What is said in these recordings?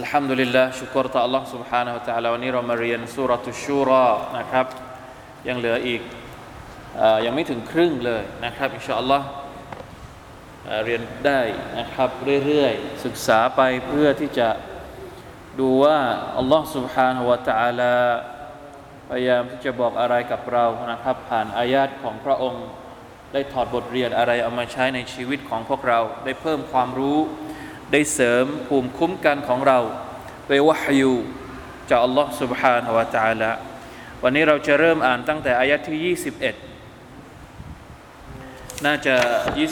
الحمد لله ชุกรต่อ Allah سبحانه และ تعالى วันนี้เรามาเรียนสุรทุชูรอนะครับ ยังเหลืออีกเออยังไม่ถึงครึ่งเลยนะครับอินชาอัลลอฮ์เอ่อเรียนได้นะครับเรื่อยๆ ศึกษาไปเพื่อที่จะดูว่าอัลลอฮ์ سبحانه และ تعالى พยายามที่จะบอกอะไรกับเรานะครับ ผ่านอายาตของพระองค์ ได้ถอดบทเรียนอะไรเอามาใช้ในชีวิตของพวกเรา ได้เพิ่มความรู้ ได้เสริมภูมิคุ้มกันของเราด้วยวะฮยูจากอัลลอฮ์ سبحانه และ تعالى วันนี้เราจะเริ่มอ่านตั้งแต่อายะที่ 21 น่าจะ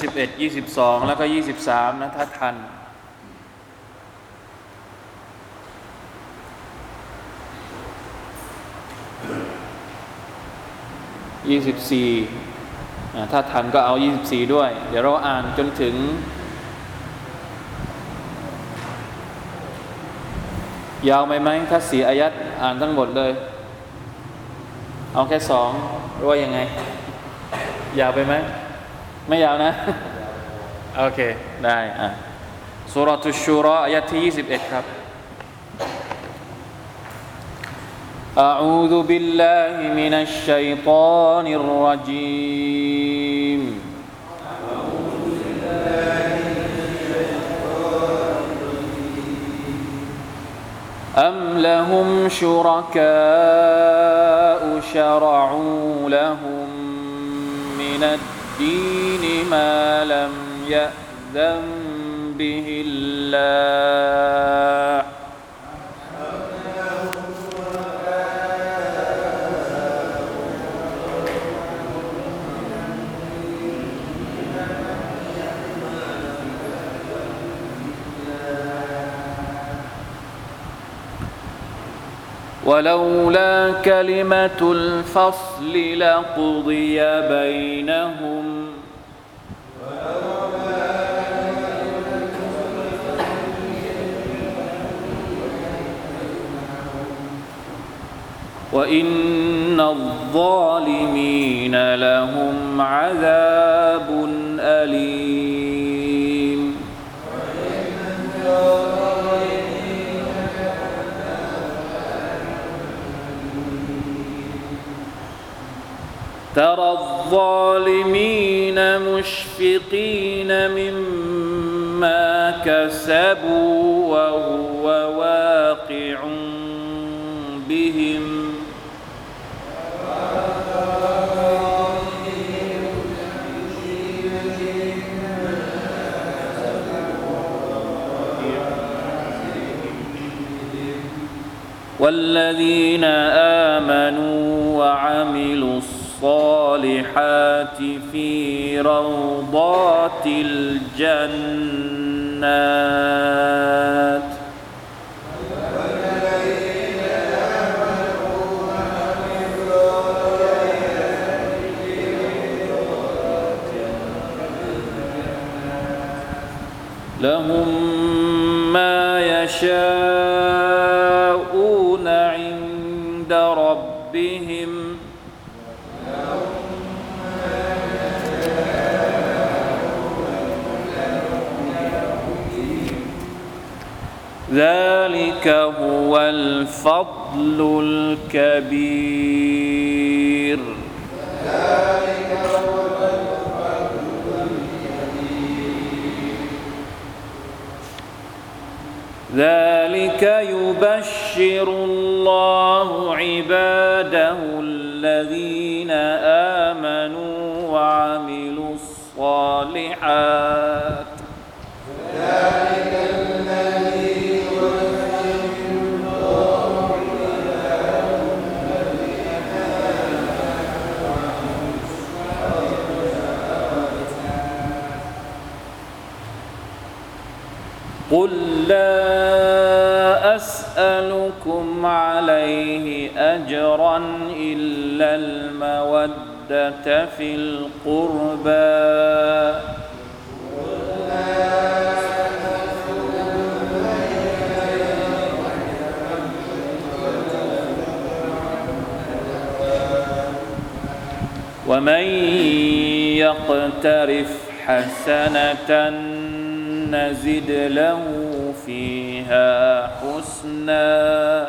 21 22 แล้วก็ 23 นะถ้าทัน 24อ่าถ้าทันก็เอา 24 ด้วย เดี๋ยวเราอ่านจนถึง ยาวไหมไหมถ้าสีอายัดอ่านทั้งหมดเลย เอาแค่สองหรือว่ายังไง ยาวไปไหม ไม่ยาวนะ โอเค ได้อ่ะสุรทุชูรออายะที่ 21 ครับ أعوذ بالله من الشيطان الرجيم أم لهم شركاء شرعوا لهم من الدين ما لم يأذن به الله ولولا كلمة الفصل لقضي بينهم. وإن الظالمين لهم عذاب ترى الظالمين مشفقين مما كسبوا وهو واقع بهم. والذين آمنوا الصالحات في روضات الجنات. لهم ما يشاءون ذلك هو الفضل الكبير. ذلك يبشر الله عباده الذين آمنوا وعملوا الصالحات. قل لا أسألكم عليه أجرا إلا المودة في القربى. ومن يقترف حسنة نزد له فيها حسنا.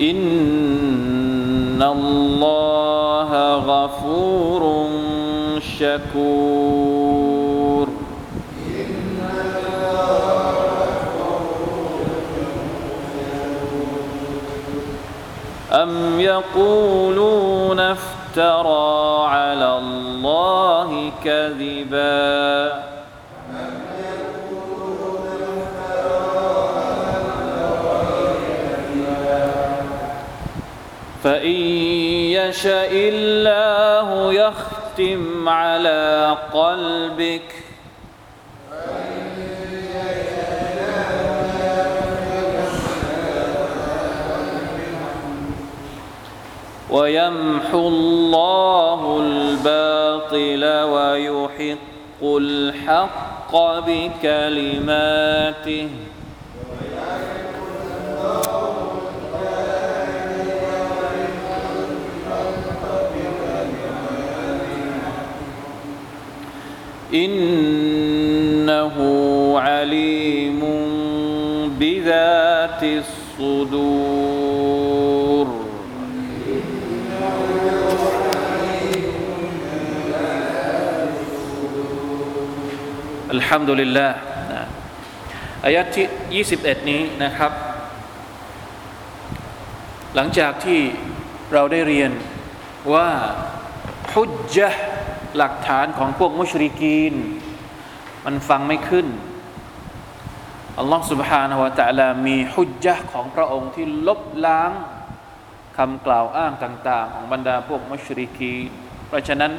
إن الله غفور شكور. أم يقولون افترى على الله كذبا فإن يشاء الله يختم على قلبك ويمحو الله الباطل ويحق الحق بكلماته. إنه عليم بذات الصدور. ฮัมดุลิลลาห์นะอายัดที่ 21 นี้นะครับ หลังจากที่เราได้เรียนว่าฮุจจะห์หลักฐานของพวกมุชริกีน มันฟังไม่ขึ้น อัลลอฮ์ سبحانه และ تعالى มีฮุจจะห์ของพระองค์ที่ลบล้างคำกล่าวอ้างต่าง ๆ ของบรรดาพวกมุชริกีน เพราะฉะนั้น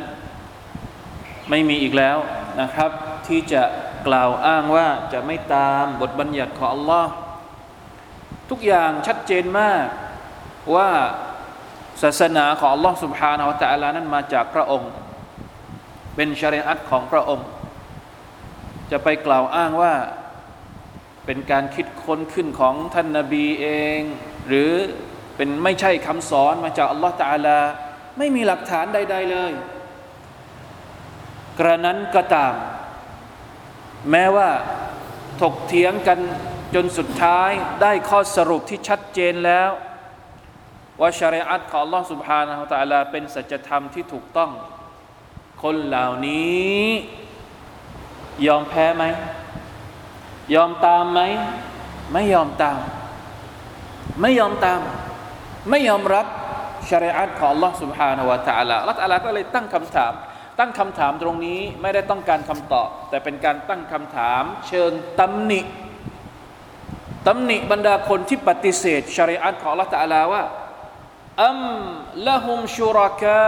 ไม่มีอีกแล้ว นะครับ ที่จะกล่าวอ้างว่าจะไม่ตามบทบัญญัติของอัลลอฮ์ทุกอย่างชัดเจนมากว่าศาสนาของอัลลอฮ์สุบฮานาวะตะอัลานั้นมาจากพระองค์ เป็นชริอัตของพระองค์ จะไปกล่าวอ้างว่าเป็นการคิดค้นขึ้นของท่านนาบีเอง หรือเป็นไม่ใช่คำสอนมาจากอัลลอฮ์ตาอัลา ไม่มีหลักฐานใด ๆ เลย กระนั้นก็ตาม แม้ว่าถกเถียงกันจนสุดท้ายได้ข้อสรุปที่ชัดเจนแล้ว ว่าชริอัตของ Allah سبحانه และ تعالى เป็นสัจธรรมที่ถูกต้อง คนเหล่านี้ ยอมแพ้ไหม ยอมตามไหม ไม่ยอมตาม ไม่ยอมตาม ไม่ยอมรับชริอัตของ Allah سبحانه และ تعالى อัลลอฮฺ تعالى ก็เลยตั้งคำถาม ตั้งคำถามตรงนี้ไม่ได้ต้องการคำตอบ แต่เป็นการตั้งคำถามเชิงตำหนิตำหนิบรรดาคนที่ปฏิเสธชริอัตของละตะลาว่าอัมละหุมชุรกา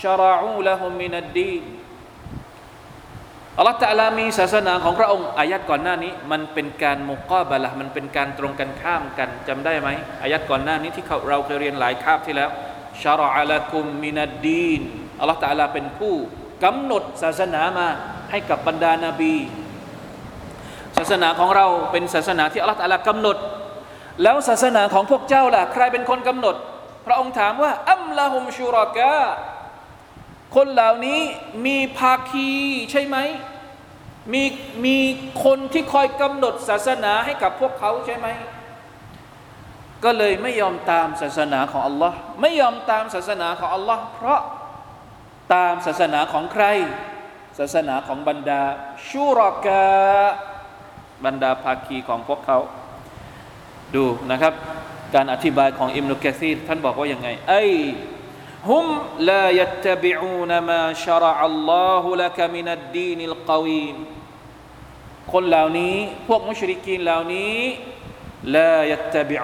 ชราอูละหุมมินัดดีอัลลอฮฺตะลามีศาสนาของพระองค์อายัดก่อนหน้านี้ มันเป็นการมุกอบะละมันเป็นการตรงกันข้ามกันจำได้ไหมอายัดก่อนหน้านี้ที่เราเคยเรียนหลายคาบที่แล้วชาราลักุมมินัดดีน อัลลอฮฺตาลาเป็นผู้กำหนดศาสนามาให้กับบรรดานาบี ศาสนาของเราเป็นศาสนาที่อัลลอฮฺตาลากำหนด แล้วศาสนาของพวกเจ้าล่ะ ใครเป็นคนกำหนด พระองค์ถามว่า อัมละฮุมชูรากาคนเหล่านี้มีภาคีใช่ไหมมีมีคนที่คอยกำหนดศาสนาให้กับพวกเขาใช่ไหมก็เลยไม่ยอมตามศาสนาของอัลลอฮ์ไม่ยอมตามศาสนาของอัลลอฮ์เพราะ ตามศาสนาของใคร ศาสนาของบรรดาชูรอกะบรรดาภาคีของพวกเขาดูนะครับ การอธิบายของอิมนุกะซีท่านบอกว่าอยังไงไอฮุมลายัตตบิอูนมาชรอัลลอฮุละกมินัดดีนิลกวีมคนเหล่านี้พวกมุชริกีนเหล่านี้ลายัตตบิ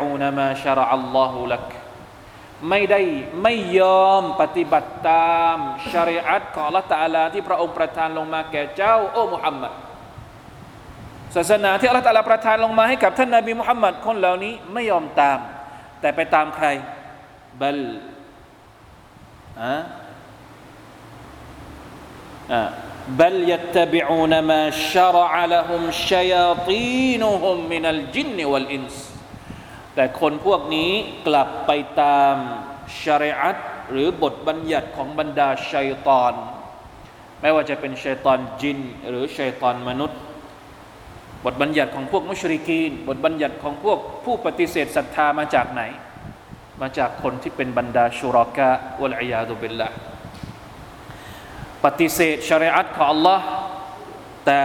ไม่ได้ไม่ยอมปฏิบัติตามชริอัตของละตาลาที่พระองค์ประทานลงมาแก่เจ้า โอ้มุฮัมมัดศาสนาที่อัลลอฮฺประทานลงมาให้กับท่านนาบีมุฮัมมัดคนเหล่านี้ไม่ยอมตาม แต่ไปตามใครบัลอะอะบัลยัตตบิอูนมาชรอะละฮุมชัยตีนุฮุมมินัลจินวัลอินส์ แต่คนพวกนี้กลับไปตามชริอัตหรือบทบัญญัติของบรรดาชัยตอน ไม่ว่าจะเป็นชัยตอนจิน หรือชัยตอนมนุษย์ บทบัญญัติของพวกมุชริกีน บทบัญญัติของพวกผู้ปฏิเสธศรัทธามาจากไหน มาจากคนที่เป็นบรรดาชุรากะวัลอยาดุบิลละปฏิเสธชริอัตของ Allah แต่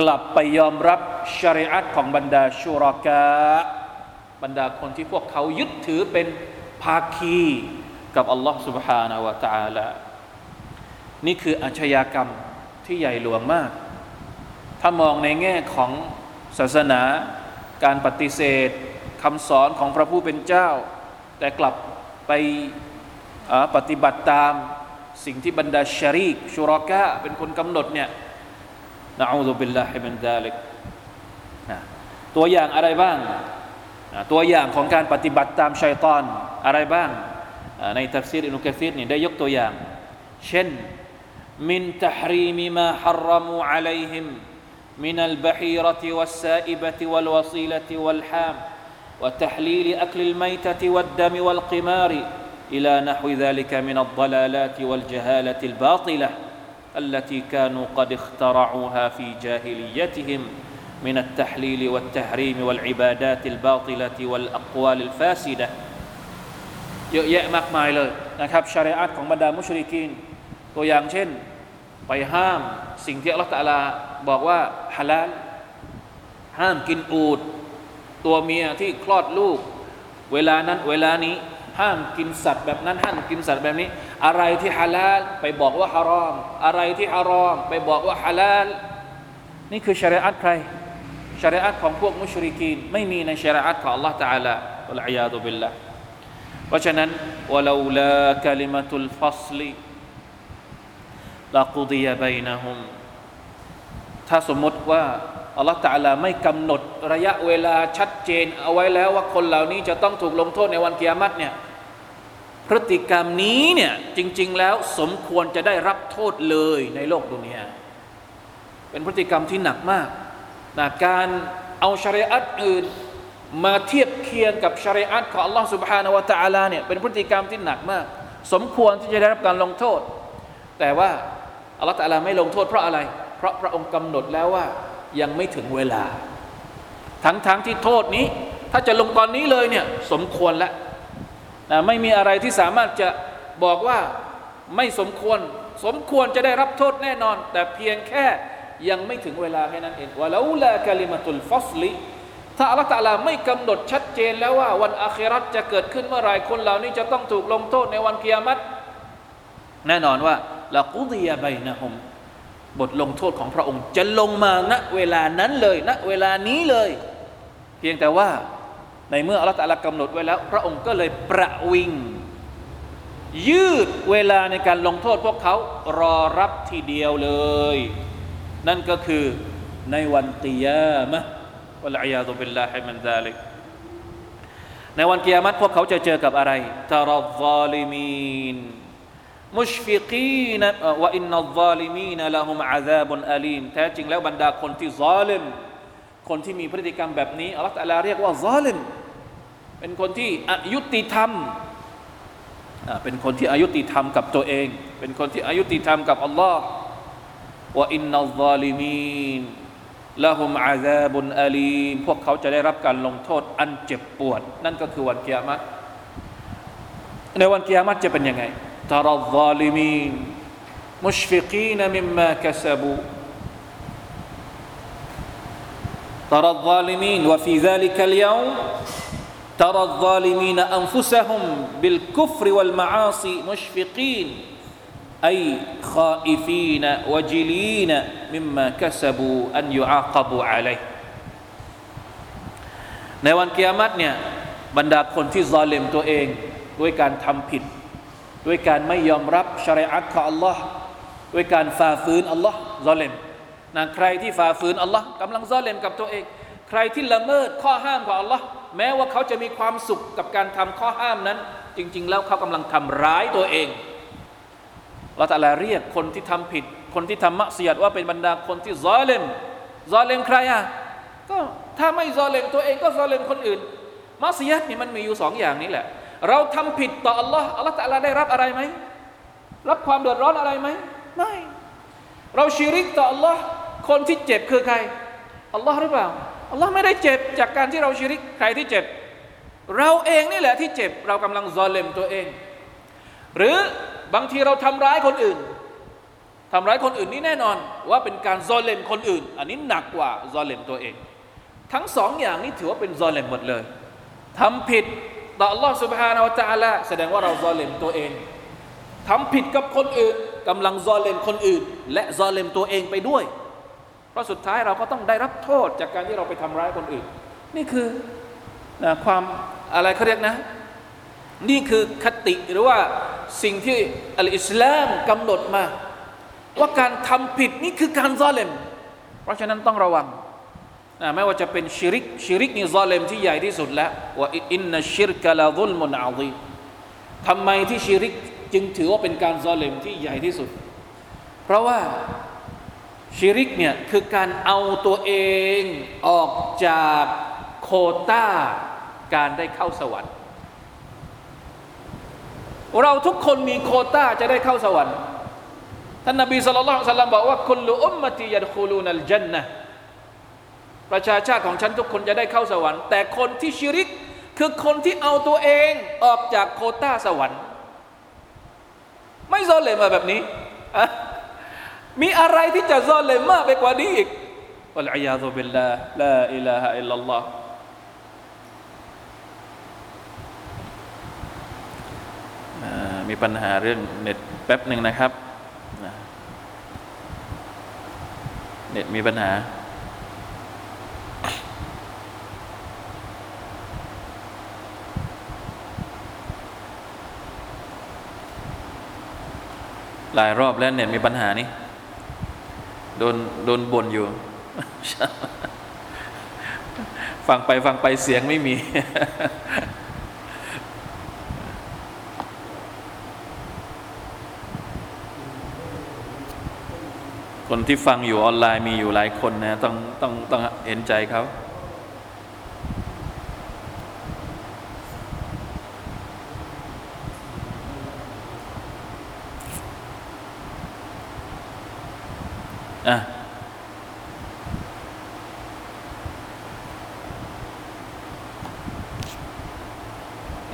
กลับไปยอมรับชริอัตของบรรดาชุรากะ บรรดาคนที่พวกเขายึดถือเป็นภาคีกับอัลลอฮ์ سبحانه และ تعالى นี่คืออาชญากรรมที่ใหญ่หลวงมาก ถ้ามองในแง่ของศาสนา การปฏิเสธคำสอนของพระผู้เป็นเจ้า แต่กลับไปปฏิบัติตามสิ่งที่บรรดาชารีกชุรากะเป็นคนกำหนดเนี่ยนะอูซุบิลลาฮิมินซาลิกตัวอย่างอะไรบ้าง ตัวอย่างของการปฏิบัติตามชัยตอนอะไรบ้าง ในทัฟซีรอินุกะซีรนี่ได้ยกตัวอย่าง เช่นมินตะฮรีมมาฮารมูอะลัยฮิม من البحيرة والسائبة والوصيلة والحام وتحليل أكل الميتة والدم والقمار إلى نحو ذلك من الضلالات والجهالة الباطلة التي كانوا قد اخترعوها في جاهليتهم من التحليل والتحريم والعبادات الباطلة والأقوال الفاسدة เยอะแยะมากมายเลยนะครับชาริอัตของบรรดามุชริกีนตัวอย่างเช่น ไปห้ามสิ่งที่อัลลอฮฺตะลาบอกว่าฮาลาลห้ามกินอูดตัวเมียที่คลอดลูก เวลานั้นเวลานี้ห้ามกินสัตว์แบบนั้นห้ามกินสัตว์แบบนี้ อะไรที่ฮาลาลไปบอกว่าฮารอม อะไรที่ฮารอม ไปบอกว่าฮาลาลนี่คือชาริอัตใคร ชริอัตของพวกมุชริกีนไม่มีในชริอัตของ Allah Taala อัลอยาดุบิลละเพราะฉะนั้นวะลาลากลิมตุลฟัสลีลากุดียบัยนะฮุมถ้าสมมติว่าอัลลอฮฺตาลาไม่กำหนดระยะเวลาชัดเจนเอาไว้แล้วว่าคนเหล่านี้จะต้องถูกลงโทษในวันกิยามัตเนี่ยพฤติกรรมนี้เนี่ยจริง ๆ แล้วสมควรจะได้รับโทษเลยในโลกดุนยาเป็นพฤติกรรมที่หนักมาก นะการเอาชริอัตอื่น มาเทียบเคียงกับชริอัตของ Allah سبحانه และ تعالى เนี่ยเป็นพฤติกรรมที่หนักมาก สมควรที่จะได้รับการลงโทษ แต่ว่าอัลลอฮฺตะลาไม่ลงโทษเพราะอะไร เพราะพระองค์กำหนดแล้วว่ายังไม่ถึงเวลา ทั้งๆทที่โทษนี้ ถ้าจะลงตอนนี้เลยเนี่ยสมควรแล้วนะไม่มีอะไรที่สามารถจะบอกว่าไม่สมควร สมควรจะได้รับโทษแน่นอน แต่เพียงแค่ ยังไม่ถึงเวลาแค่นั้นเองว่าแล้วละกะลิมตุลฟัสลิถ้าอัลลอฮฺตะลาไม่กำหนดชัดเจนแล้วว่าวันอาครัตจะเกิดขึ้นเมื่อไรคนเหล่านี้จะต้องถูกลงโทษในวันกิยามัตแน่นอนว่าละกุดียบัยนะฮุมบทลงโทษของพระองค์ จะลงมาณเวลานั้นเลยณเวลานี้เลย เพียงแต่ว่าในเมื่ออัลลอฮฺตะลากำหนดไว้แล้ว พระองค์ก็เลยประวิง ยืดเวลาในการลงโทษพวกเขารอรับทีเดียวเลย นั่นก็คือในวันกิยามะวะลัยยาตุบิลลาฮิมันซาลิกในวันกิยามัตพวกเขาจะเจอกับอะไรترى الظالمين مشفقين وإن الظالمين لهم عذاب أليمแท้จริงแล้วบรรดาคนที่ ظالمคนที่มีพฤติกรรมแบบนี้อัลลอฮฺตะลาเรียกว่า ظالمเป็นคนที่อายุติธรรมเป็นคนที่อายุติธรรมกับตัวเอง เป็นคนที่อยุติธรรมกับอัลลอฮ์ ว่าอินนัลซาลิมีน ละหุมอาซาบุนอาลีมพวกเขาจะได้รับการลงโทษ อันเจ็บปวด นั่นก็คือวันกิยามัตในวันกิยามัตจะเป็นยังไงตารัลซาลิมีนมุชฟิกีนมิมมาคัสบู ترى الظالمين وفي ذلك اليوم ترى الظالمين انفسهم بالكفر والمعاصي مشفقين اي خائفين وجلين مما كسبوا ان يعاقبوا عليه ในวันกิยามัตเนี่ยบรรดาคนที่ซาเลมตัวเอง ด้วยการทำผิด ด้วยการไม่ยอมรับชริอัตของ Allah ด้วยการฝ่าฝืน Allah ซาเลมนะใครที่ฝ่าฝืน Allah กำลังซาเลมกับตัวเอง ใครที่ละเมิดข้อห้ามของ Allah แม้ว่าเขาจะมีความสุขกับการทำข้อห้ามนั้น จริง ๆ แล้วเขากำลังทำร้ายตัวเอง เราต่ละเรียกคนที่ทำผิด คนที่ทำมักเสียดว่าเป็นบรรดาคนที่ซาเลมซาเลมใครอะก็ถ้าไม่ซาเลมตัวเองก็ซาเลมคนอื่นมักเสียดนี่มันมีอยู่สองอย่างนี้แหละ เราทำผิดต่อ Allah อัลลอฮฺตะลาได้รับอะไรไหมรับความเดือดร้อนอะไรไหมไม่เราชีริกต่อ Allah คนที่เจ็บคือใคร Allah หรือเปล่า Allah ไม่ได้เจ็บจากการที่เราชีริกใครที่เจ็บ เราเองนี่แหละที่เจ็บ เรากำลังซอเลมตัวเอง หรือ บางทีเราทำร้ายคนอื่นทำร้ายคนอื่นนี่แน่นอน ว่าเป็นการซอเลมคนอื่น อันนี้หนักกว่าซอเลมตัวเอง ทั้งสองอย่างนี้ถือว่าเป็นซอเลมหมดเลยทำผิดต่อ Allah سبحانه และ تعالى แสดงว่าเราซอเลมตัวเองทำผิดกับคนอื่นกำลังซอเลมคนอื่น และซอเลมตัวเองไปด้วย เพราะสุดท้ายเราก็ต้องได้รับโทษจากการที่เราไปทำร้ายคนอื่น นี่คือนะความอะไรเขาเรียกนะ นี่คือคติหรือว่า สิ่งที่อัลอิสลามกำหนดมา ว่าการทำผิดนี่คือการซอเลม เพราะฉะนั้นต้องระวังนะไม่ว่าจะเป็นชิริกชิริกนี่ซอเลมที่ใหญ่ที่สุดแล้วว่าอินนัชชิรกะลาซุลมุนอาซีทำไมที่ชิริกจึงถือว่าเป็นการซอเลมที่ใหญ่ที่สุด เพราะว่าชิริกเนี่ยคือการเอาตัวเองออกจากโคต้าการได้เข้าสวรรค์ เราทุกคนมีโคต้าจะได้เข้าสวรรค์ท่านนบีสุลต่านสัลลัมบอกว่าคุลุอุมมติยัดคูลูนัลจันนะประชาชาติของฉันทุกคนจะได้เข้าสวรรค์ แต่คนที่ชิริก คือคนที่เอาตัวเองออกจากโคต้าสวรรค์ ไม่ซอเลมมาแบบนี้อะมีอะไรที่จะซอเลมมากไปกว่านี้อีกวัลอียาซุบิลลาลาอิลาฮะอิลลัลลอฮ์อ่า มีปัญหาเรื่องเน็ตแป๊บหนึ่งนะครับ เน็ตมีปัญหาหลายรอบแล้วเน็ตมีปัญหานี่โดนโดนบ่นอยู่ ฟังไปฟังไปเสียงไม่มี คนที่ฟังอยู่ออนไลน์มีอยู่หลายคนนะต้องต้องต้องเห็นใจเขาอะ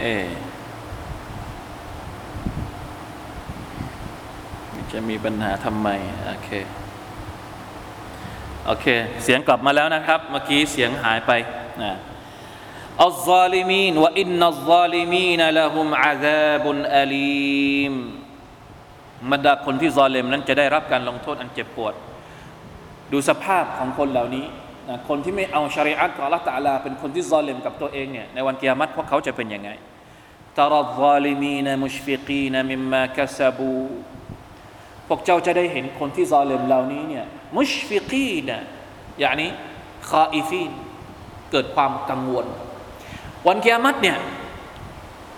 เอจะมีปัญหาทำไม โอเค โอเค เสียงกลับมาแล้วนะครับ เมื่อกี้เสียงหายไปนะอัลซาลิมีนวะอินนัลซาลิมีนละฮุมอาซาบุนอาลีมบรรดาคนที่ซอเลมนั้นจะได้รับการลงโทษอันเจ็บปวด ดูสภาพของคนเหล่านี้นะคนที่ไม่เอาชริอัตของอัลลอฮฺตะอาลาเป็นคนที่ซอเลมกับตัวเองเนี่ยในวันกิยามัตพวกเขาจะเป็นยังไงตรัซาลิมีน พวกเจ้าจะได้เห็นคนที่ซอเลมเหล่านี้เนี่ยมุชฟิกีนะอย่างนี้คาอิฟีนเกิดความกังวล วันกิยามัตเนี่ย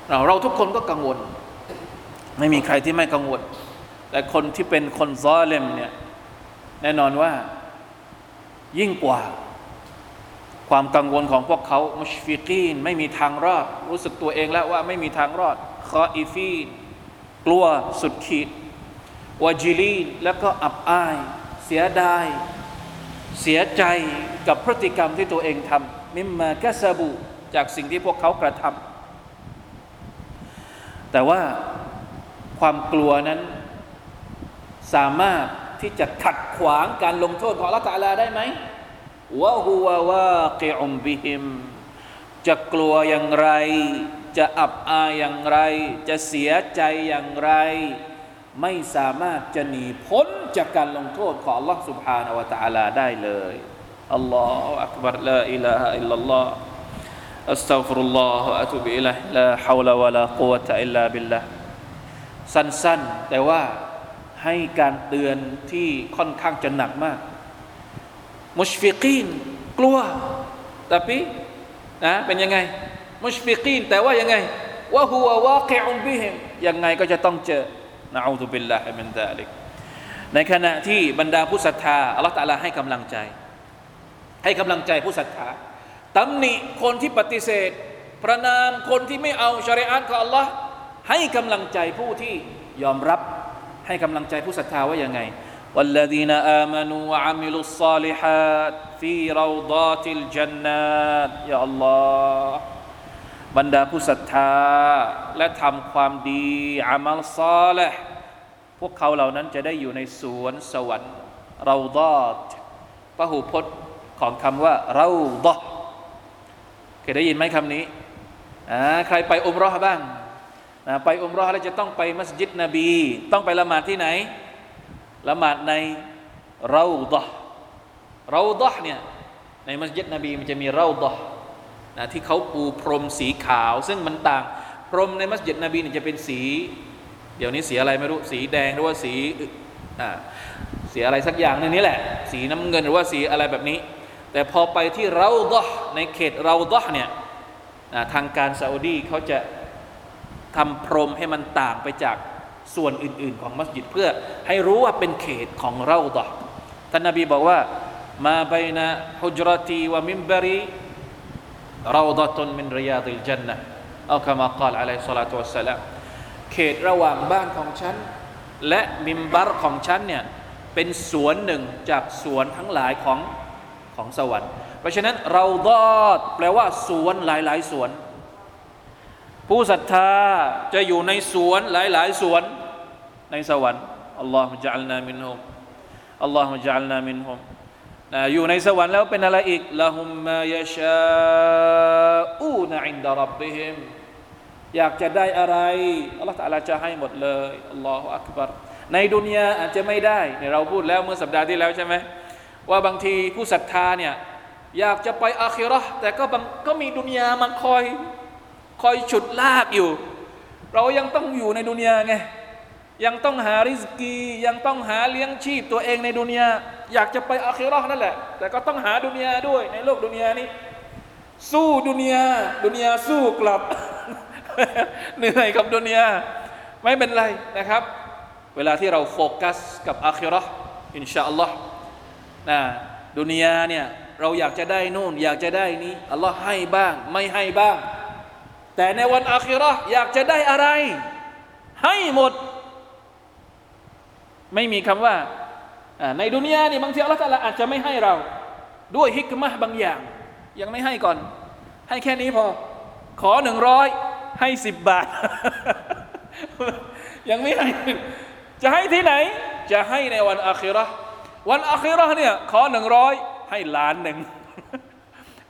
เราเราทุกคนก็กังวล ไม่มีใครที่ไม่กังวล แต่คนที่เป็นคนซอเลมเนี่ยแน่นอนว่ายิ่งกว่า ความกังวลของพวกเขามุชฟิกีนไม่มีทางรอด รู้สึกตัวเองแล้วว่าไม่มีทางรอดคออีฟีนกลัวสุดขีด วาจิลีนแล้วก็อับอาย เสียดาย เสียใจกับพฤติกรรมที่ตัวเองทำมิมมากะซาบูจากสิ่งที่พวกเขากระทำแต่ว่าความกลัวนั้นสามารถที่จะขัดขวางการลงโทษของลลอฮฺตาลาได้ไหมวะฮุวะวากิอุมบิฮิม จะกลัวอย่างไร จะอับอายอย่างไร จะเสียใจอย่างไร ไม่สามารถจะหนีพ้นจากการลงโทษของ Allah سبحانه และ تعالى ได้เลยอัลลอฮฺอักบัรลาอิลาฮะอิลลัลลอฮฺ أستغفر الله وأتوب إليه لا حول ولا قوة إلا بالله สั้นๆ แต่ว่าให้การเตือนที่ค่อนข้างจะหนักมาก มุชฟิกีนกลัว tapi นะเป็นยังไง มุชฟิกีนแต่ว่ายังไงว่าหัววากิอุนบิฮิมยังไงก็จะต้องเจอ นะอูตุบิลลาฮิมินซาลิกในขณะที่บรรดาผู้ศรัทธาอัลลอฮฺตะลาให้กำลังใจ ให้กำลังใจผู้ศรัทธาตำหนิคนที่ปฏิเสธ ประนามคนที่ไม่เอาชริอะห์ของอัลลอฮ์ให้กำลังใจผู้ที่ยอมรับ ให้กำลังใจผู้ศรัทธาว่ายังไง والذين آمنوا وعملوا الصالحات في روضات الجنات يا الله บรรดาผู้ศรัทธาและทำความดีอามัลซอละพวกเขาเหล่านั้นจะได้อยู่ในสวนสวรรค์เราดอดพหูพจน์ของคำว่าเราดอเคยได้ยินไหมคำนี้ใครไปอุมรอบ้างไปอุมรอแล้วจะต้องไปมัสยิดนบี ต้องไปละหมาดที่ไหน ละหมาดในเราดะเราดะเนี่ยในมัสยิดนบีมันจะมีเราดะ นะที่เขาปูพรมสีขาว ซึ่งมันต่าง พรมในมัสยิดนบีเนี่ยจะเป็นสี เดี๋ยวนี้สีอะไรไม่รู้สีแดงหรือว่าสีอ่าสีอะไรสักอย่างนึงนี่แหละ สีน้ำเงินหรือว่าสีอะไรแบบนี้ แต่พอไปที่เราดะในเขตเราดะเนี่ยทางการซาอุดีเขาจะทำพรมให้มันต่างไปจากส่วนอื่น ๆ ของมัสยิดเพื่อให้รู้ว่าเป็นเขตของเราดะท่านนบีบอกว่ามาบนะฮุจรตีวะมิมบรี เราดะตุนมินริยาดิลจันนะเอาคำกล่าวอะลัยสลาตุวะสลามเขตระหว่างบ้านของฉัน และมิมบัรของฉันเนี่ยเป็นสวนหนึ่งจากสวนทั้งหลายของของสวรรค์ เพราะฉะนั้นเราดอดแปลว่าสวนหลาย ๆ สวน ผู้ศรัทธาจะอยู่ในสวนหลาย ๆ สวนในสวรรค์อัลลอฮฺจัลนามินฮุมอัลลอฮฺจัลนามินฮุม อยู่ในสวรรค์แล้วเป็นอะไรอีกละหุมมายาชาอูนอินดารับบิฮิมอยากจะได้อะไรอัลลอฮฺตะลาจะให้หมดเลยอัลลอฮฺอักบัรในดุนยาอาจจะไม่ได้เนี่ยเราพูดแล้วเมื่อสัปดาห์ที่แล้วใช่ไหมว่าบางทีผู้ศรัทธาเนี่ยอยากจะไปอาคิรอแต่ก็บางก็มีดุนยามาคอย คอยฉุดลากอยู่ เรายังต้องอยู่ในดุนยาไง ยังต้องหาริสกี ยังต้องหาเลี้ยงชีพตัวเองในดุนยาอยากจะไปอาคิรอนั่นแหละ แต่ก็ต้องหาดุนยาด้วยในโลกดุนยานี้ สู้ดุนยาดุนยาสู้กลับ เหนื่อยกับดุนยาไม่เป็นไรนะครับ เวลาที่เราโฟกัสกับอาคิรออินชาอัลลอฮ์นะดุนยาเนี่ยเราอยากจะได้นู่น อยากจะได้นี้อัลลอฮ์ให้บ้าง ไม่ให้บ้าง แต่ในวันอาคิรออยากจะได้อะไร ให้หมด ไม่มีคำว่าในดุนยานี่บางทีอัลลอฮฺอาจจะไม่ให้เรา ด้วยฮิกมะบางอย่าง ยังไม่ให้ก่อน ให้แค่นี้พอ ขอหนึ่งร้อยให้สิบบาท ยังไม่ให้ จะให้ที่ไหน จะให้ในวันอาคิรอวันอาคิรอเนี่ยขอหนึ่งร้อยให้ล้านหนึ่ง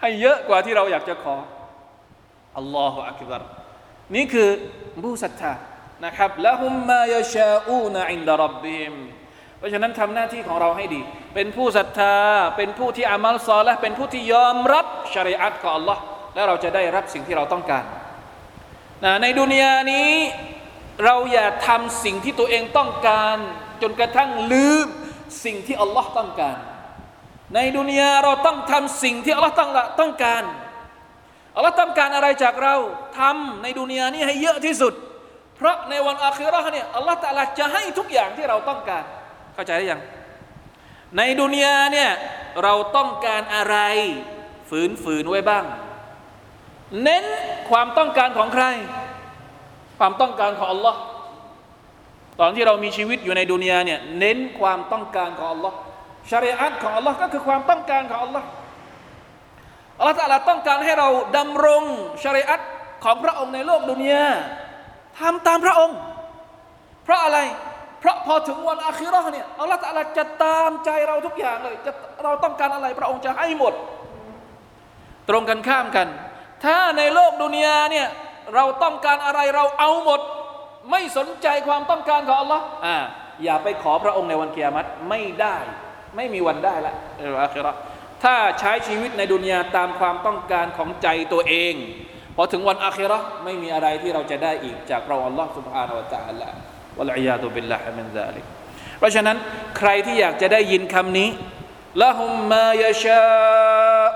ให้เยอะกว่าที่เราอยากจะขออัลลอฮฺอักบารนี่คือผู้ศรัทธา นะครับละหุมมายชาอูนอินดารบบิมเพราะฉะนั้นทำหน้าที่ของเราให้ดี เป็นผู้ศรัทธา เป็นผู้ที่อามัลซอและเป็นผู้ที่ยอมรับชริอัตของ Allah และเราจะได้รับสิ่งที่เราต้องการนะในดุนยานี้เราอย่าทำสิ่งที่ตัวเองต้องการ จนกระทั่งลืมสิ่งที่อัลลอฮ์ต้องการ ในดุนยาเราต้องทำสิ่งที่อัลลอฮ์ต้องต้องการอัลลอฮ์ต้องการอะไรจากเราทำในดุนยานี้ให้เยอะที่สุด เพราะในวันอาคิรอเนี่ยอัลลอฮฺตาลาจะให้ทุกอย่างที่เราต้องการ เข้าใจหรือยัง ในดุนยาเนี่ยเราต้องการอะไร ฝืนฝืนไว้บ้าง เน้นความต้องการของใคร ความต้องการของอัลลอฮ์ตอนที่เรามีชีวิตอยู่ในดุนยาเนี่ยเน้นความต้องการของอัลลอฮ์ชริอัตของอัลลอฮ์ก็คือความต้องการของอัลลอฮ์อัลลอฮ์ตะลาต้องการให้เราดำรงชริอัตของพระองค์ในโลกดุนยา ทำตามพระองค์ เพราะอะไร เพราะพอถึงวันอาคิราะห์เนี่ยอัลลอฮ์ตะจะตามใจเราทุกอย่างเลยจะเราต้องการอะไรพระองค์จะให้หมด ตรงกันข้ามกัน ถ้าในโลกดุนยาเนี่ยเราต้องการอะไรเราเอาหมด ไม่สนใจความต้องการของอัลลอฮ์อ่าอย่าไปขอพระองค์ในวันเกียรติไม่ได้ ไม่มีวันได้ละในวันอาคิเราะห์ถ้าใช้ชีวิตในดุนยาตามความต้องการของใจตัวเอง อถึงวันอาคิเราะห์ไม่มีอะไรที่เราจะได้อีกจากพระองค์อัลลอฮ์ سبحانه และ تعالى วะลัยยาตุบิลลาฮิมินซาลิกเพราะฉะนั้นใครที่อยากจะได้ยินคำนี้ละหุมมายาชา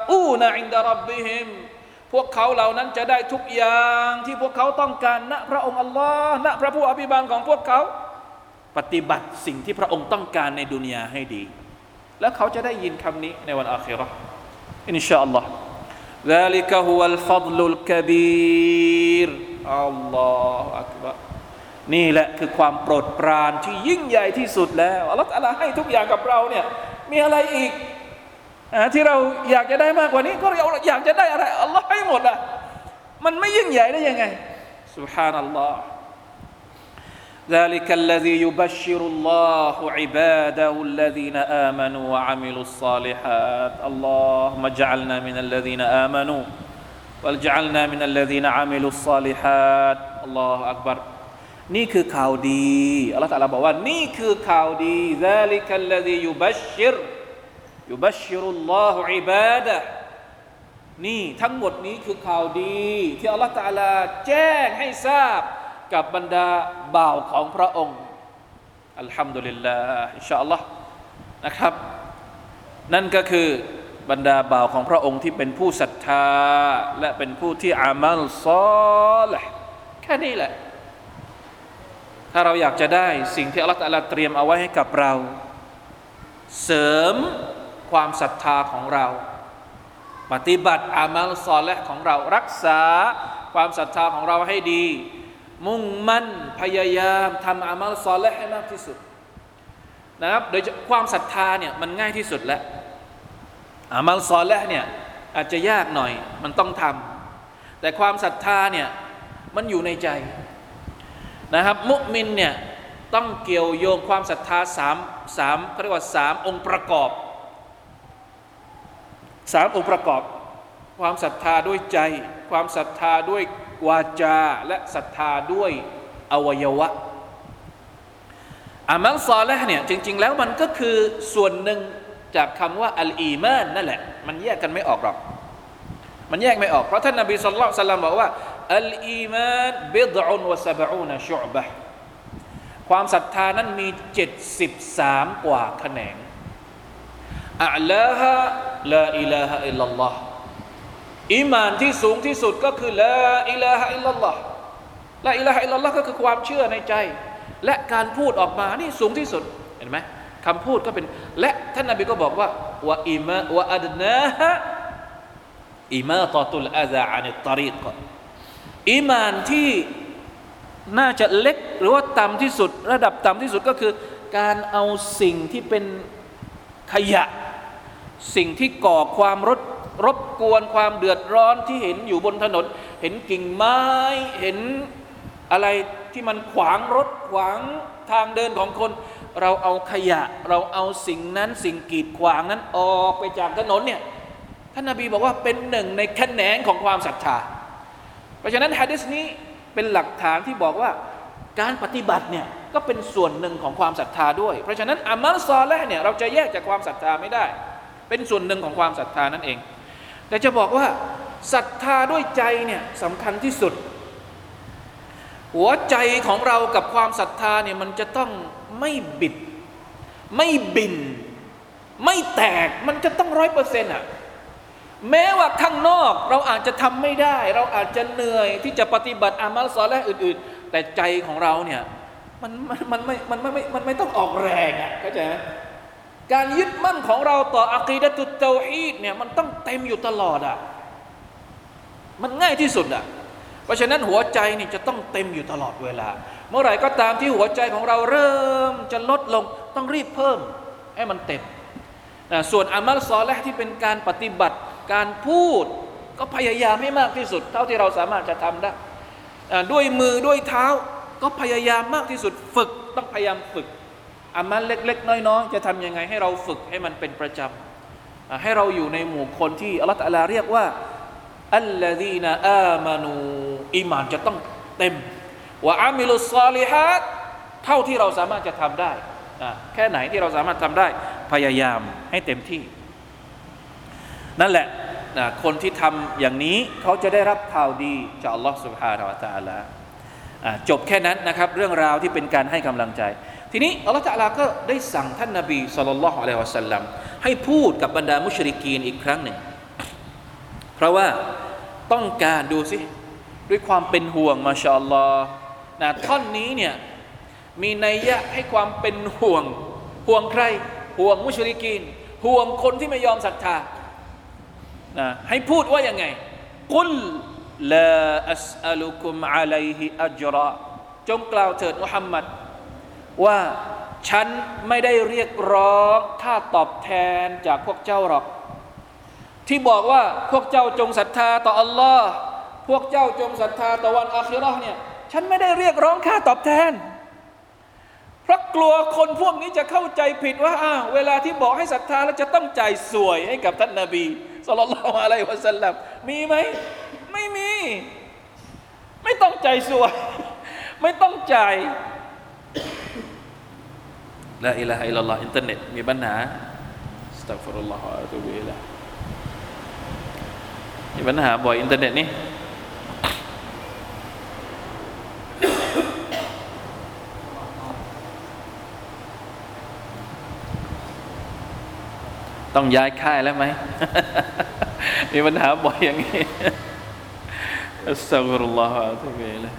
อูนอินดารับบิฮิมพวกเขาเหล่านั้นจะได้ทุกอย่างที่พวกเขาต้องการณพระองค์อัลลอฮ์ณพระผู้อภิบาลของพวกเขา ปฏิบัติสิ่งที่พระองค์ต้องการในดุนยาให้ดี แล้วเขาจะได้ยินคำนี้ในวันอาคิเราะห์อินชาอัลลอฮ์ ذلك هو الفضل الكبير อัลลอฮฺอักบารนี่แหละคือความโปรดปรานที่ยิ่งใหญ่ที่สุดแล้วอัลลอฮฺอะไรให้ทุกอย่างกับเราเนี่ยมีอะไรอีกอที่เราอยากจะได้มากกว่านี้ ก็เราอยากจะได้อะไรอัลลอฮ์ให้หมดอ่ะมันไม่ยิ่งใหญ่ได้ยังไง سبحان الله ذلك الذي يبشر الله عباده الذين آمنوا وعملوا الصالحات اللهم اجعلنا من الذين آمنوا واجعلنا من الذين عملوا الصالحات الله أكبر นี่คือข่าวดีอัลลอฮฺตะลาบอกว่านี่คือข่าวดี ذلك الذي يبشر يبشر الله عباده นี่ทั้งหมดนี้คือข่าวดี ที่อัลลอฮฺตะลาแจ้งให้ทราบ กับบรรดาบ่าวของพระองค์อัลฮัมดุลิลลาห์อินชาอัลลอฮ์นะครับ นั่นก็คือบรรดาบ่าวของพระองค์ที่เป็นผู้ศรัทธา และเป็นผู้ที่อามัลซอลห์แค่นี้แหละ ถ้าเราอยากจะได้สิ่งที่อัลลอฮฺเตรียมเอาไว้ให้กับเรา เสริมความศรัทธาของเรา ปฏิบัติอามัลซอลและของเรารักษาความศรัทธาของเราให้ดี มุ่งมั่นพยายามทำอามัลซอลและให้มากที่สุดนะครับโดยความศรัทธาเนี่ยมันง่ายที่สุดแล้วอามัลซอลและเนี่ยอาจจะยากหน่อยมันต้องทำแต่ความศรัทธาเนี่ยมันอยู่ในใจนะครับ มุมินเนี่ยต้องเกี่ยวโยงความศรัทธาสามสามเขาเรียกว่าสามองค์ประกอบสามองค์ประกอบ ความศรัทธาด้วยใจ ความศรัทธาด้วย วาจาและศรัทธาด้วยอวัยวะอามัลซอลห์เนี่ยจริง ๆ แล้วมันก็คือส่วนหนึ่งจากคำว่าอัลอีมานนั่นแหละ มันแยกกันไม่ออกหรอก มันแยกไม่ออกเพราะท่านนบีสุลต่านบอกว่าอัลอีมานบิดอุนวะซาบะอูนชุบะความศรัทธานั้นมี 73 กว่าแขนงأعلاها لا إله إلا الله อิมานที่สูงที่สุดก็คือلا إله إلا الله لا إله إلا اللهก็คือความเชื่อในใจ และการพูดออกมานี่สูงที่สุดเห็นไหมคำพูดก็เป็นและท่านนบีก็บอกว่าوإما وأدناها إماطة الأذى عن الطريقอิมานที่น่าจะเล็กหรือว่าต่ำที่สุด ระดับต่ำที่สุดก็คือ การเอาสิ่งที่เป็นขยะ สิ่งที่ก่อความรบ รบกวนความเดือดร้อนที่เห็นอยู่บนถนน เห็นกิ่งไม้เห็นอะไรที่มันขวางรถขวางทางเดินของคน เราเอาขยะ เราเอาสิ่งนั้นสิ่งกีดขวางนั้นออกไปจากถนนเนี่ยท่านนาบีบอกว่าเป็นหนึ่งในแขนงของความศรัทธา เพราะฉะนั้นฮะดิษนี้เป็นหลักฐานที่บอกว่าการปฏิบัติเนี่ยก็เป็นส่วนหนึ่งของความศรัทธาด้วย เพราะฉะนั้นอามัลซอลและเนี่ยเราจะแยกจากความศรัทธาไม่ได้ เป็นส่วนหนึ่งของความศรัทธานั่นเอง แต่จะบอกว่าศรัทธาด้วยใจเนี่ยสำคัญที่สุด หัวใจของเรากับความศรัทธาเนี่ยมันจะต้องไม่บิด ไม่บิน ไม่แตกมันจะต้องร้อยเปอร์เซ็นต์อะแม้ว่าข้างนอกเราอาจจะทำไม่ได้ เราอาจจะเหนื่อยที่จะปฏิบัติอามัลซอและอื่น ๆ แต่ใจของเราเนี่ยมันมันมันไม่มันไม่มันไม่ต้องออกแรงอะเข้าใจไหม การยึดมั่นของเราต่ออัคีดะตุเตาฮีดเนี่ยมันต้องเต็มอยู่ตลอดอะมันง่ายที่สุดอะเพราะฉะนั้นหัวใจนี่จะต้องเต็มอยู่ตลอดเวลา เมื่อไหร่ก็ตามที่หัวใจของเราเริ่มจะลดลงต้องรีบเพิ่มให้มันเต็มนะส่วนอามัลซอลและที่เป็นการปฏิบัติการพูด ก็พยายามให้มากที่สุด เท่าที่เราสามารถจะทำได้ด้วยมือด้วยเท้า ก็พยายามมากที่สุดฝึกต้องพยายามฝึก อามัลเล็ก ๆ น้อย ๆ จะทำยังไงให้เราฝึกให้มันเป็นประจำให้เราอยู่ในหมู่คนที่อัลลอฮฺเรียกว่าอัลลอฮีนาอามานูอิมานจะต้องเต็มว่าอามิลุสซาลิฮัดเท่าที่เราสามารถจะทำได้แค่ไหนที่เราสามารถทำได้พยายามให้เต็มที่ นั่นแหละคนที่ทำอย่างนี้เขาจะได้รับข่าวดีจากอัลลอฮฺสุบฮานาอัลลอฮฺจบแค่นั้นนะครับ เรื่องราวที่เป็นการให้กำลังใจ ทีนี้อัลลอฮฺตะลาก็ได้สั่งท่านนาบีสุลต่านละฮ์อะลัยฮิวะสัลลัมให้พูดกับบรรดามุชริกีนอีกครั้งหนึ่ง เพราะว่าต้องการดูสิด้วยความเป็นห่วงมาชาอัลลอฮ์นะท่อนนี้เนี่ยมีนัยยะให้ความเป็นห่วง ห่วงใคร ห่วงมุชริกีน ห่วงคนที่ไม่ยอมศรัทธานะให้พูดว่ายังไง กุลลาอัสอลุคุมอะลัยฮิอัจรอจงกล่าวเถิดมุฮัมมัด ว่าฉันไม่ได้เรียกร้องค่าตอบแทนจากพวกเจ้าหรอก ที่บอกว่าพวกเจ้าจงศรัทธาต่ออัลลอฮ์พวกเจ้าจงศรัทธาต่อวันอาคิราะห์เนี่ยฉันไม่ได้เรียกร้องค่าตอบแทน เพราะกลัวคนพวกนี้จะเข้าใจผิดว่าอ้าวเวลาที่บอกให้ศรัทธาแล้วจะต้องจ่ายสวยให้กับท่านนาบีสุลต่านลอะลัยวะสัลลัมมีไหมไม่มี ไม่ต้องจ่ายส่วย ไม่ต้องจ่าย لا إله إلا اللهอินเทอร์เน็ตมีปัญหาأستغفر الله وأتوب إليهมีปัญหาบ่อยอินเทอร์เน็ตนี่ต้องย้ายค่ายแล้วไหม มีปัญหาบ่อยอย่างนี้أستغفر الله وأتوب إليه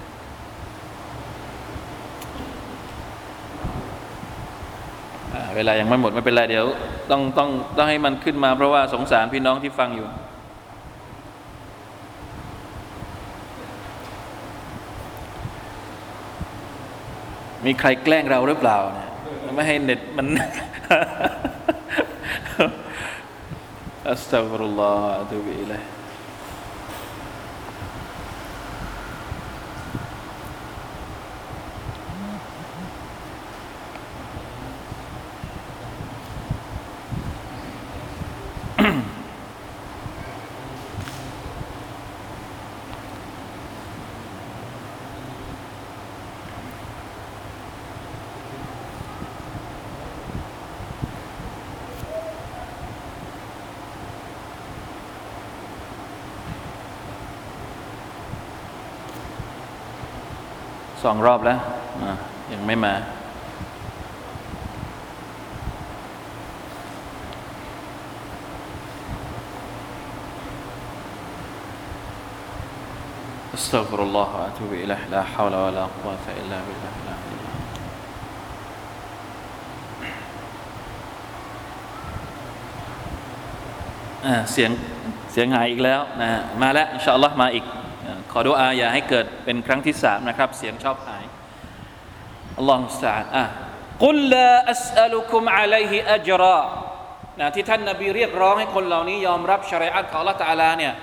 อ่า เวลายังไม่หมดไม่เป็นไรเดี๋ยวต้องต้องต้องให้มันขึ้นมาเพราะว่าสงสารพี่น้องที่ฟังอยู่ มีใครแกล้งเราหรือเปล่าเนี่ยไม่ให้เน็ตมันอัสตัฟรุลลอฮฺอะตุบิอิลัย สองรอบแล้วอ่ะยังไม่มา أستغفر الله وأتوب إليه لا حول ولا قوة إلا بالله لا إلهอ่าเสียงเสียงหายอีกแล้วนะฮะมาแล้วอินชาอัลลอฮ์มาอีกอ่า ขอดุอาอย่าให้เกิดเป็นครั้งที่สามนะครับ เสียงชอบหายอัลลอฮฺสาอะกุลลาอัสอัลุคุมอะลัยฮิอัจรานะที่ท่านนบีเรียกร้องให้คนเหล่านี้ยอมรับชริอะห์ของอัลลอฮฺตะอาลาเนี่ย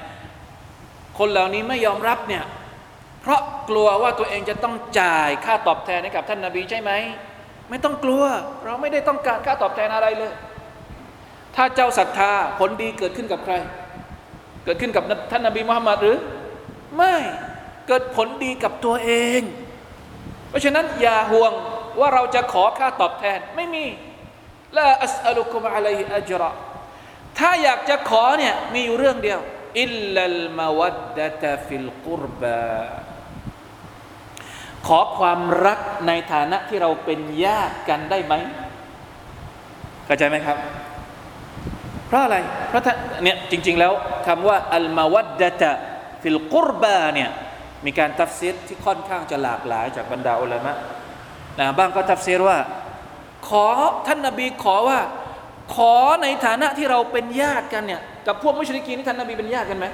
คนเหล่านี้ไม่ยอมรับเนี่ยเพราะกลัวว่าตัวเองจะต้องจ่ายค่าตอบแทนให้กับท่านนบีใช่ไหมไม่ต้องกลัว เราไม่ได้ต้องการค่าตอบแทนอะไรเลย ถ้าเจ้าศรัทธาผลดีเกิดขึ้นกับใคร เกิดขึ้นกับท่านนบีมุฮัมมัดหรือ ไม่เกิดผลดีกับตัวเอง เพราะฉะนั้นอย่าห่วงว่าเราจะขอค่าตอบแทนไม่มีละอัสลุกุมอะลัยอัจรอถ้าอยากจะขอเนี่ยมีอยู่เรื่องเดียวอิลลัลมาวัดดะตฟิลกุรบาขอความรักในฐานะที่เราเป็นญาติกันได้ไหมเข้าใจไหมครับ เพราะอะไรเพราะเนี่ยจริง ๆ แล้วคำว่าالمودة في القربىเนี่ยมีการตัฟซีรที่ค่อนข้างจะหลากหลายจากบรรดาอุลามะนะบ้างก็ตัฟซีรว่า ขอท่านนบีขอว่า ขอในฐานะที่เราเป็นญาติกันเนี่ยกับพวกมุชริกีนนี่ท่านนบีเป็นญาติกันไหม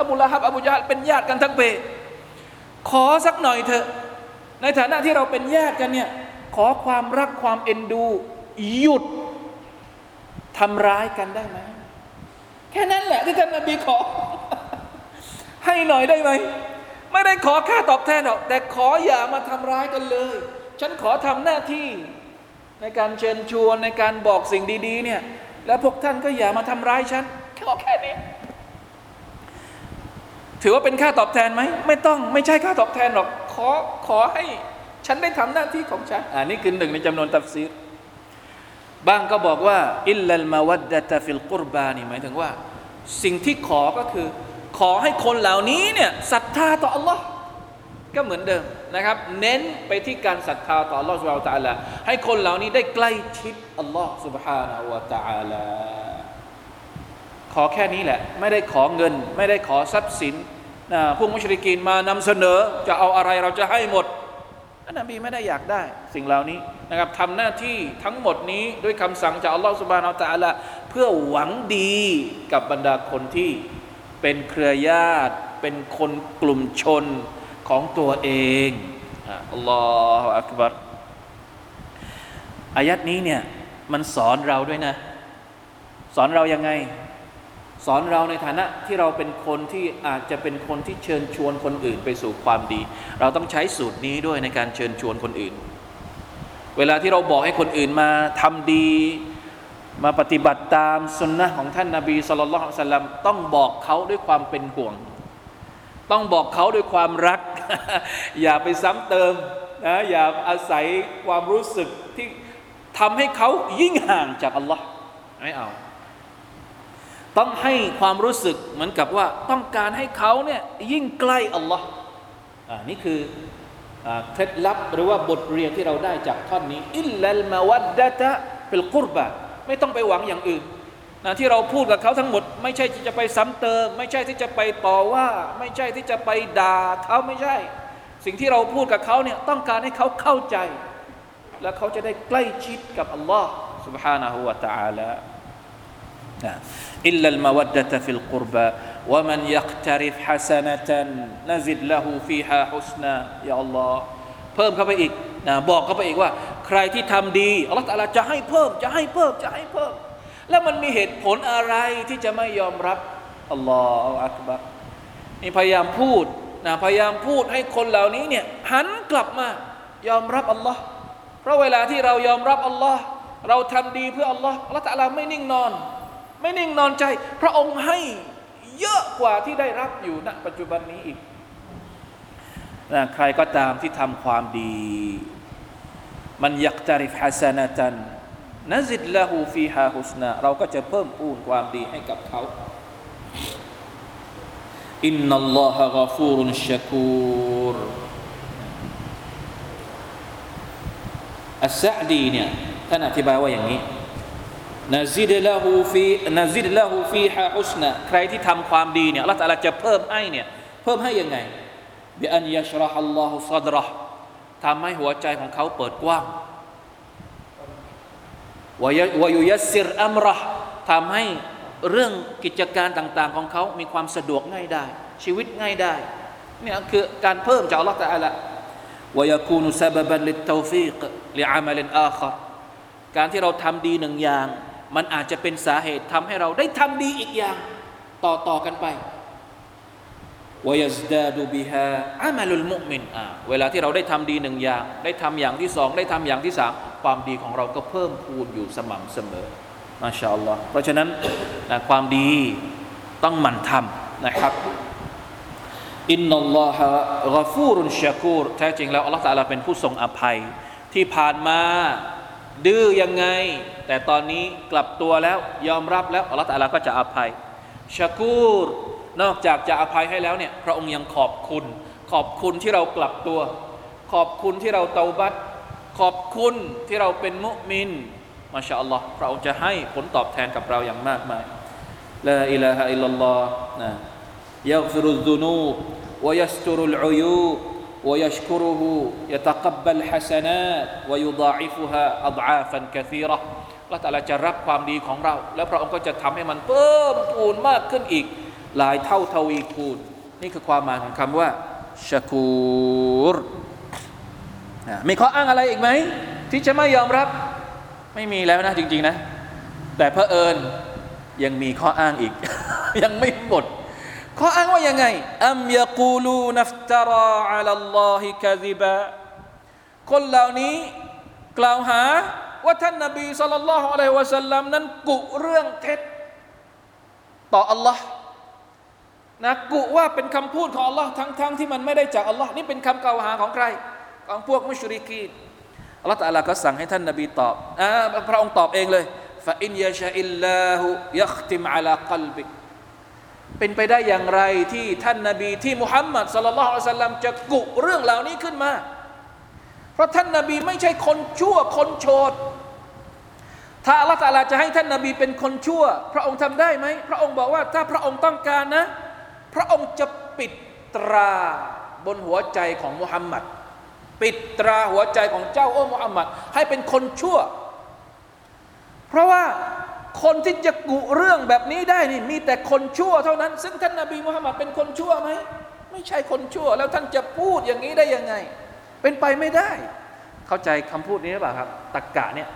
อบูละฮับอบูญะฮัลเป็นญาติกันทั้งเป ขอสักหน่อยเถอะ ในฐานะที่เราเป็นญาติกันเนี่ยขอความรักความเอ็นดู หยุดทำร้ายกันได้ไหมแค่นั้นแหละที่ท่านนบีขอ ให้หน่อยได้ไหม ไม่ได้ขอค่าตอบแทนหรอก แต่ขออย่ามาทำร้ายกันเลย ฉันขอทำหน้าที่ ในการเชิญชวนในการบอกสิ่งดี ๆ เนี่ย แล้วพวกท่านก็อย่ามาทำร้ายฉันแค่ขอแค่นี้ ถือว่าเป็นค่าตอบแทนไหม ไม่ต้องไม่ใช่ค่าตอบแทนหรอก ขอขอให้ฉันได้ทำหน้าที่ของฉันอ่านี่คือหนึ่งในจำนวนตัฟซีรบางก็บอกว่าอิลลัลมาวัดดะตฟิลกุรบานี่หมายถึงว่า สิ่งที่ขอก็คือ ขอให้คนเหล่านี้เนี่ยศรัทธาต่ออัลลอฮ์ก็เหมือนเดิมนะครับ เน้นไปที่การศรัทธาต่ออัลลอฮ์สุบฮานะตะลาให้คนเหล่านี้ได้ใกล้ชิดอัลลอฮ์สุบฮานะวะตะลาขอแค่นี้แหละ ไม่ได้ขอเงิน ไม่ได้ขอทรัพย์สินนะผู้มุชริกีนมานำเสนอ จะเอาอะไรเราจะให้หมดอันนบีไม่ได้อยากได้สิ่งเหล่านี้นะครับทำหน้าที่ทั้งหมดนี้ด้วยคำสั่งจากอัลลอฮฺสุบานอัลตะอัลละเพื่อหวังดีกับบรรดาคนที่ เป็นเครือญาติ เป็นคนกลุ่มชนของตัวเองอัลลอฮฺอักบัรอายัดนี้เนี่ยมันสอนเราด้วยนะ สอนเรายังไง สอนเราในฐานะที่เราเป็นคนที่อาจจะเป็นคนที่เชิญชวนคนอื่นไปสู่ความดี เราต้องใช้สูตรนี้ด้วยในการเชิญชวนคนอื่น เวลาที่เราบอกให้คนอื่นมาทำดี มาปฏิบัติตามสุนนะของท่านนาบีสุลต่านสัลลัมต้องบอกเขาด้วยความเป็นห่วง ต้องบอกเขาด้วยความรัก อย่าไปซ้ำเติมนะอย่าอาศัยความรู้สึกที่ทำให้เขายิ่งห่างจากอัลลอฮ์ไม่เอา ต้องให้ความรู้สึกเหมือนกับว่าต้องการให้เขาเนี่ยยิ่งใกล้อัลลอฮ์อ่านี่คือเคล็ดลับหรือว่าบทเรียนที่เราได้จากท่อนนี้อิลลัลมาวัดดะตะเป็นกุรบะ ไม่ต้องไปหวังอย่างอื่นนะที่เราพูดกับเขาทั้งหมด ไม่ใช่ที่จะไปซ้ำเติม ไม่ใช่ที่จะไปต่อว่า ไม่ใช่ที่จะไปด่าเขาไม่ใช่ สิ่งที่เราพูดกับเขาเนี่ยต้องการให้เขาเข้าใจ แล้วเขาจะได้ใกล้ชิดกับอัลลอฮ์ سبحانه และ تعالى إلا المودة في القربى ومن يقترف حسنة نزد له فيها حسنا يا الله เพิ่มเข้าไปอีกนะบอกเข้าไปอีกว่า ใครที่ทำดีอัลลอฮฺตะลาจะให้เพิ่มจะให้เพิ่มจะให้เพิ่ม แล้วมันมีเหตุผลอะไรที่จะไม่ยอมรับอัลลอฮฺอักบัรนี่พยายามพูดนะพยายามพูดให้คนเหล่านี้เนี่ยหันกลับมายอมรับอัลลอฮ์เพราะเวลาที่เรายอมรับอัลลอฮ์เราทำดีเพื่ออัลลอฮ์อัลลอฮฺตะลาไม่นิ่งนอน ไม่นิ่งนอนใจ พระองค์ให้เยอะกว่าที่ได้รับอยู่ณปัจจุบันนี้อีก นะใครก็ตามที่ทำความดี มันยักตาริฟฮัสนาตันนซิดละหูฟีฮาฮุสนาเราก็จะเพิ่มพูนความดีให้กับเขาอินนัลลอฮะกาฟูรุนชะกูรอัสซะดีเนี่ยท่านอธิบายว่าอย่างนี้นาซิดละหูฟีนาซิดละหูฟีฮาฮุสนาใครที่ทำความดีเนี่ยอัลลอฮฺจะเพิ่มให้เนี่ยเพิ่มให้ยังไง บิอันยชรฮัลลอฮุซัดรห์ทำให้หัวใจของเขาเปิดกว้างวายุยัสซิรอัมรห์ทำให้เรื่องกิจการต่าง ๆ ของเขามีความสะดวกง่ายได้ ชีวิตง่ายได้เนี่ยคือการเพิ่มจากอัลลอฮฺตะอาละวายคูนุซาบบันลิตตฟีกลิอามัลอาครการที่เราทำดีหนึ่งอย่าง มันอาจจะเป็นสาเหตุทำให้เราได้ทำดีอีกอย่าง ต่อต่อกันไป วยสดาดูบิฮาอามัลุลมุมินอ่าเวลาที่เราได้ทำดีหนึ่งอย่าง ได้ทำอย่างที่สองได้ทำอย่างที่สามความดีของเราก็เพิ่มพูนอยู่สม่ำเสมอมาชาอัลลอฮ์เพราะฉะนั้นนะความดีต้องหมั่นทำนะครับอินนัลลอฮะกฟูรุนชะกูรแท้จริงแล้วอัลลอฮฺตะลาเป็นผู้ทรงอภัย ที่ผ่านมาดื้อยังไง แต่ตอนนี้กลับตัวแล้วยอมรับแล้วอัลลอฮฺตะลาก็จะอภัยชะกูร นอกจากจะอภัยให้แล้วเนี่ยพระองค์ยังขอบคุณ ขอบคุณที่เรากลับตัว ขอบคุณที่เราเตาบัตขอบคุณที่เราเป็นมุมินมาชาอัลลอฮ์พระองค์จะให้ผลตอบแทนกับเราอย่างมากมายลาอิลาฮะอิลลัลลอฮ์นะยักฟิรุซุนูบวยัสตุรุลอุยูบ ويشكره يتقبل حسنات ويضاعفها أضعافا كثيرة ละแต่ละจะรับความดีของเรา แล้วพระองค์ก็จะทำให้มันเพิ่มพูนมากขึ้นอีก หลายเท่าทวีคูณ นี่คือความหมายของคำว่าชะกูรมีข้ออ้างอะไรอีกไหม ที่จะไม่ยอมรับไม่มีแล้วนะจริง ๆ นะ แต่เผอิญยังมีข้ออ้างอีก ยังไม่หมด ข้ออ้างว่ายังไงอัมยากูลูนัฟตาราอัลลอฮิกะซิบะคนเหล่านี้กล่าวหาว่าท่านนบีสุลต่านละฮ์อะลัยฮิวะสัลลัมนั้นกุเรื่องเท็จ ต่ออัลลอฮ์ นะกุว่าเป็นคำพูดของอัลลอฮ์ทั้งๆทที่มันไม่ได้จากอัลลอฮ์นี่เป็นคำกล่าวหาของใคร ของพวกมุชริกีนอัลลอฮ์ตะอาลาก็สั่งให้ท่านนบีตอบอ่าพระองค์ตอบเองเลยฟาอินยาชาอิลลาหุยัคติมอัลากลบิกเป็นไปได้อย่างไรที่ท่านนบีที่มุฮัมมัดสุลลัลลอฮุอะลัยฮิวะสัลลัมจะกุเรื่องเหล่านี้ขึ้นมา เพราะท่านนบีไม่ใช่คนชั่วคนโฉดถ้าอัลลอฮฺตาลาจะให้ท่านนบีเป็นคนชั่ว พระองค์ทำได้ไหมพระองค์บอกว่าถ้าพระองค์ต้องการนะ พระองค์จะปิดตราบนหัวใจของมุฮัมมัดปิดตราหัวใจของเจ้าโอ้มุฮัมมัดให้เป็นคนชั่ว เพราะว่าคนที่จะกุเรื่องแบบนี้ได้นี่มีแต่คนชั่วเท่านั้น ซึ่งท่านนบีมุฮัมมัดเป็นคนชั่วไหมไม่ใช่คนชั่ว แล้วท่านจะพูดอย่างนี้ได้ยังไง เป็นไปไม่ได้ เข้าใจคำพูดนี้หรือเปล่าครับตักกะเนี่ย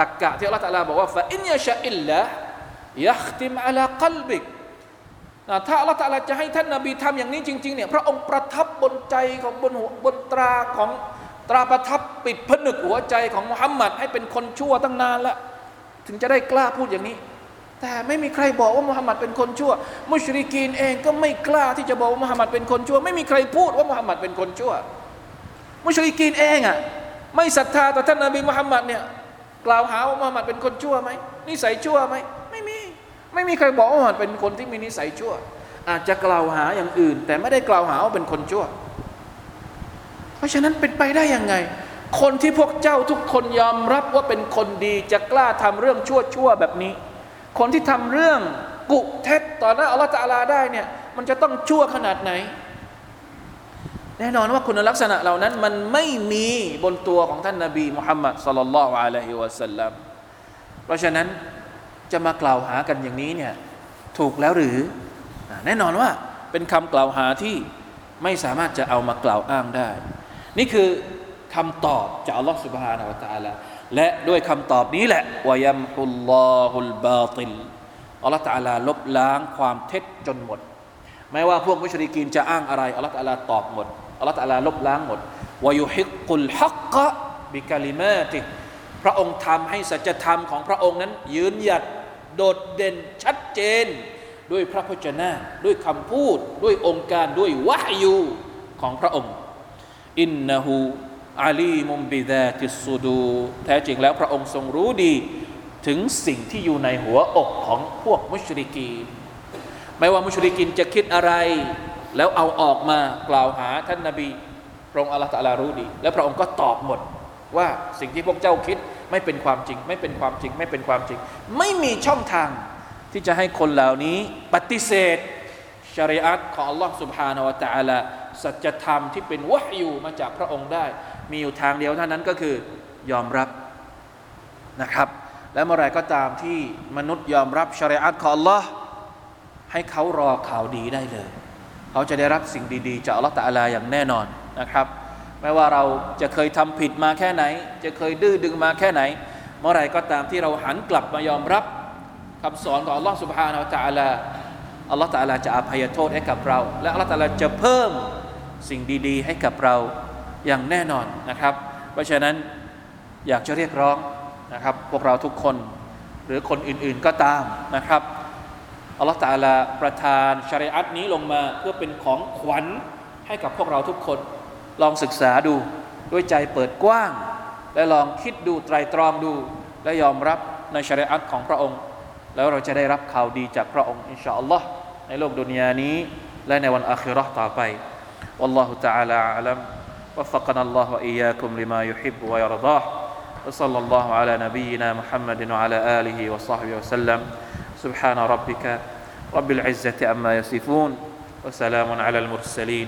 ตักกะที่อัลลอฮฺตะลาบอกว่าฟาอินยาชาอิลละยัคติมอัลากลบิก ถ้าอัลลอฮฺตะลจะให้ท่านนบีทำอย่างนี้จริงๆเนี่ยพระองค์ประทับบนใจของบนหัวบนตราของตราประทับปิดผนึกหัวใจของมุฮัมมัดให้เป็นคนชั่วตั้งนานแล้วถึงจะได้กล้าพูดอย่างนี้ แต่ไม่มีใครบอกว่ามุฮัมมัดเป็นคนชั่ว มุชริกีนเองก็ไม่กล้าที่จะบอกว่ามุฮัมมัดเป็นคนชั่ว ไม่มีใครพูดว่ามุฮัมมัดเป็นคนชั่ว มุชริกีนเองอะไม่ศรัทธาต่อท่านนบีมุฮัมมัดเนี่ยกล่าวหาว่ามุฮัมมัดเป็นคนชั่วไหมนิสัยชั่วไหม ไม่มีใครบอกว่ามุฮัมมัดเป็นคนที่มีนิสัยชั่ว อาจจะกล่าวหาอย่างอื่น แต่ไม่ได้กล่าวหาว่าเป็นคนชั่ว เพราะฉะนั้นเป็นไปได้ยังไง คนที่พวกเจ้าทุกคนยอมรับว่าเป็นคนดีจะกล้าทำเรื่องชั่วชั่วแบบนี้ คนที่ทำเรื่องกุเท็จต่อหน้าอัลลอฮฺตะอาลาได้เนี่ยมันจะต้องชั่วขนาดไหน แน่นอนว่าคุณลักษณะเหล่านั้นมันไม่มีบนตัวของท่านนาบีมุฮัมมัดสลลัลลอฮุอะลัยฮิวะสัลลัมเพราะฉะนั้น จะมากล่าวหากันอย่างนี้เนี่ยถูกแล้วหรือ แน่นอนว่าเป็นคำกล่าวหาที่ไม่สามารถจะเอามากล่าวอ้างได้ นี่คือคำตอบจากอัลลอฮฺสุบฮานาอัลตาลาและด้วยคำตอบนี้แหละวายัมฮุลลอฮุลบาติลอัลลอฮฺตาลาลบล้างความเท็จจนหมด ไม่ว่าพวกมุชริกีนจะอ้างอะไรอัลลอฮฺตาลาตอบหมดอัลลอฮฺตาลาลบล้างหมดวายุฮิกุลฮักกะบิกาลิมาติพระองค์ทำให้สัจธรรมของพระองค์นั้นยืนหยัด โดดเด่นชัดเจน ด้วยพระพจนะด้วยคำพูด ด้วยองค์การด้วยวะฮยูของพระองค์ อินนะฮูอาลีมุมบิดาติสุดู แท้จริงแล้วพระองค์ทรงรู้ดี ถึงสิ่งที่อยู่ในหัวอกของพวกมุชริกีไม่ว่ามุชริกีนจะคิดอะไร แล้วเอาออกมากล่าวหาท่านนาบีพระองค์อัลลอฮฺตะลารู้ดี และพระองค์ก็ตอบหมดว่าสิ่งที่พวกเจ้าคิด ไม่เป็นความจริง ไม่เป็นความจริง ไม่เป็นความจริง ไม่มีช่องทางที่จะให้คนเหล่านี้ปฏิเสธชริอัตของ Allah سبحانه และ تعالى สัจธรรมที่เป็นวะฮยูมาจากพระองค์ได้ มีอยู่ทางเดียวเท่านั้นก็คือยอมรับนะครับ และเมื่อไรก็ตามที่มนุษย์ยอมรับชริอัตของ Allah ให้เขารอข่าวดีได้เลย เขาจะได้รับสิ่งดีๆ จาก Allah ตะอาลาอย่างแน่นอนนะครับ ไม่ว่าเราจะเคยทำผิดมาแค่ไหน จะเคยดื้อดึงมาแค่ไหน เมื่อไรก็ตามที่เราหันกลับมายอมรับคำสอนของอัลลอฮ์สุบฮานาอัละลาอัลลอฮ์ตะลาจะอภัยโทษให้กับเรา และอัลลอฮ์ตะลาจะเพิ่มสิ่งดี ๆ ให้กับเราอย่างแน่นอนนะครับ เพราะฉะนั้นอยากจะเรียกร้องนะครับ พวกเราทุกคนหรือคนอื่นๆก็ตามนะครับอัลลอฮฺตาลาประทานชริอัตนี้ลงมาเพื่อเป็นของขวัญให้กับพวกเราทุกคน ลองศึกษาดูด้วยใจเปิดกว้าง และลองคิดดูไตรตรองดู และยอมรับในชริอัตของพระองค์ แล้วเราจะได้รับข่าวดีจากพระองค์อินชาอัลลอฮ์ในโลกดุนยานี้ และในวันอาคิเราะห์ต่อไป والله تعالى أعلم وفقنا الله وإياكم لما يحب ويرضاه وصلى الله على نبينا محمد وعلى آله وصحبه وسلم سبحان ربك رب العزة عما يصفون وسلام على المرسلين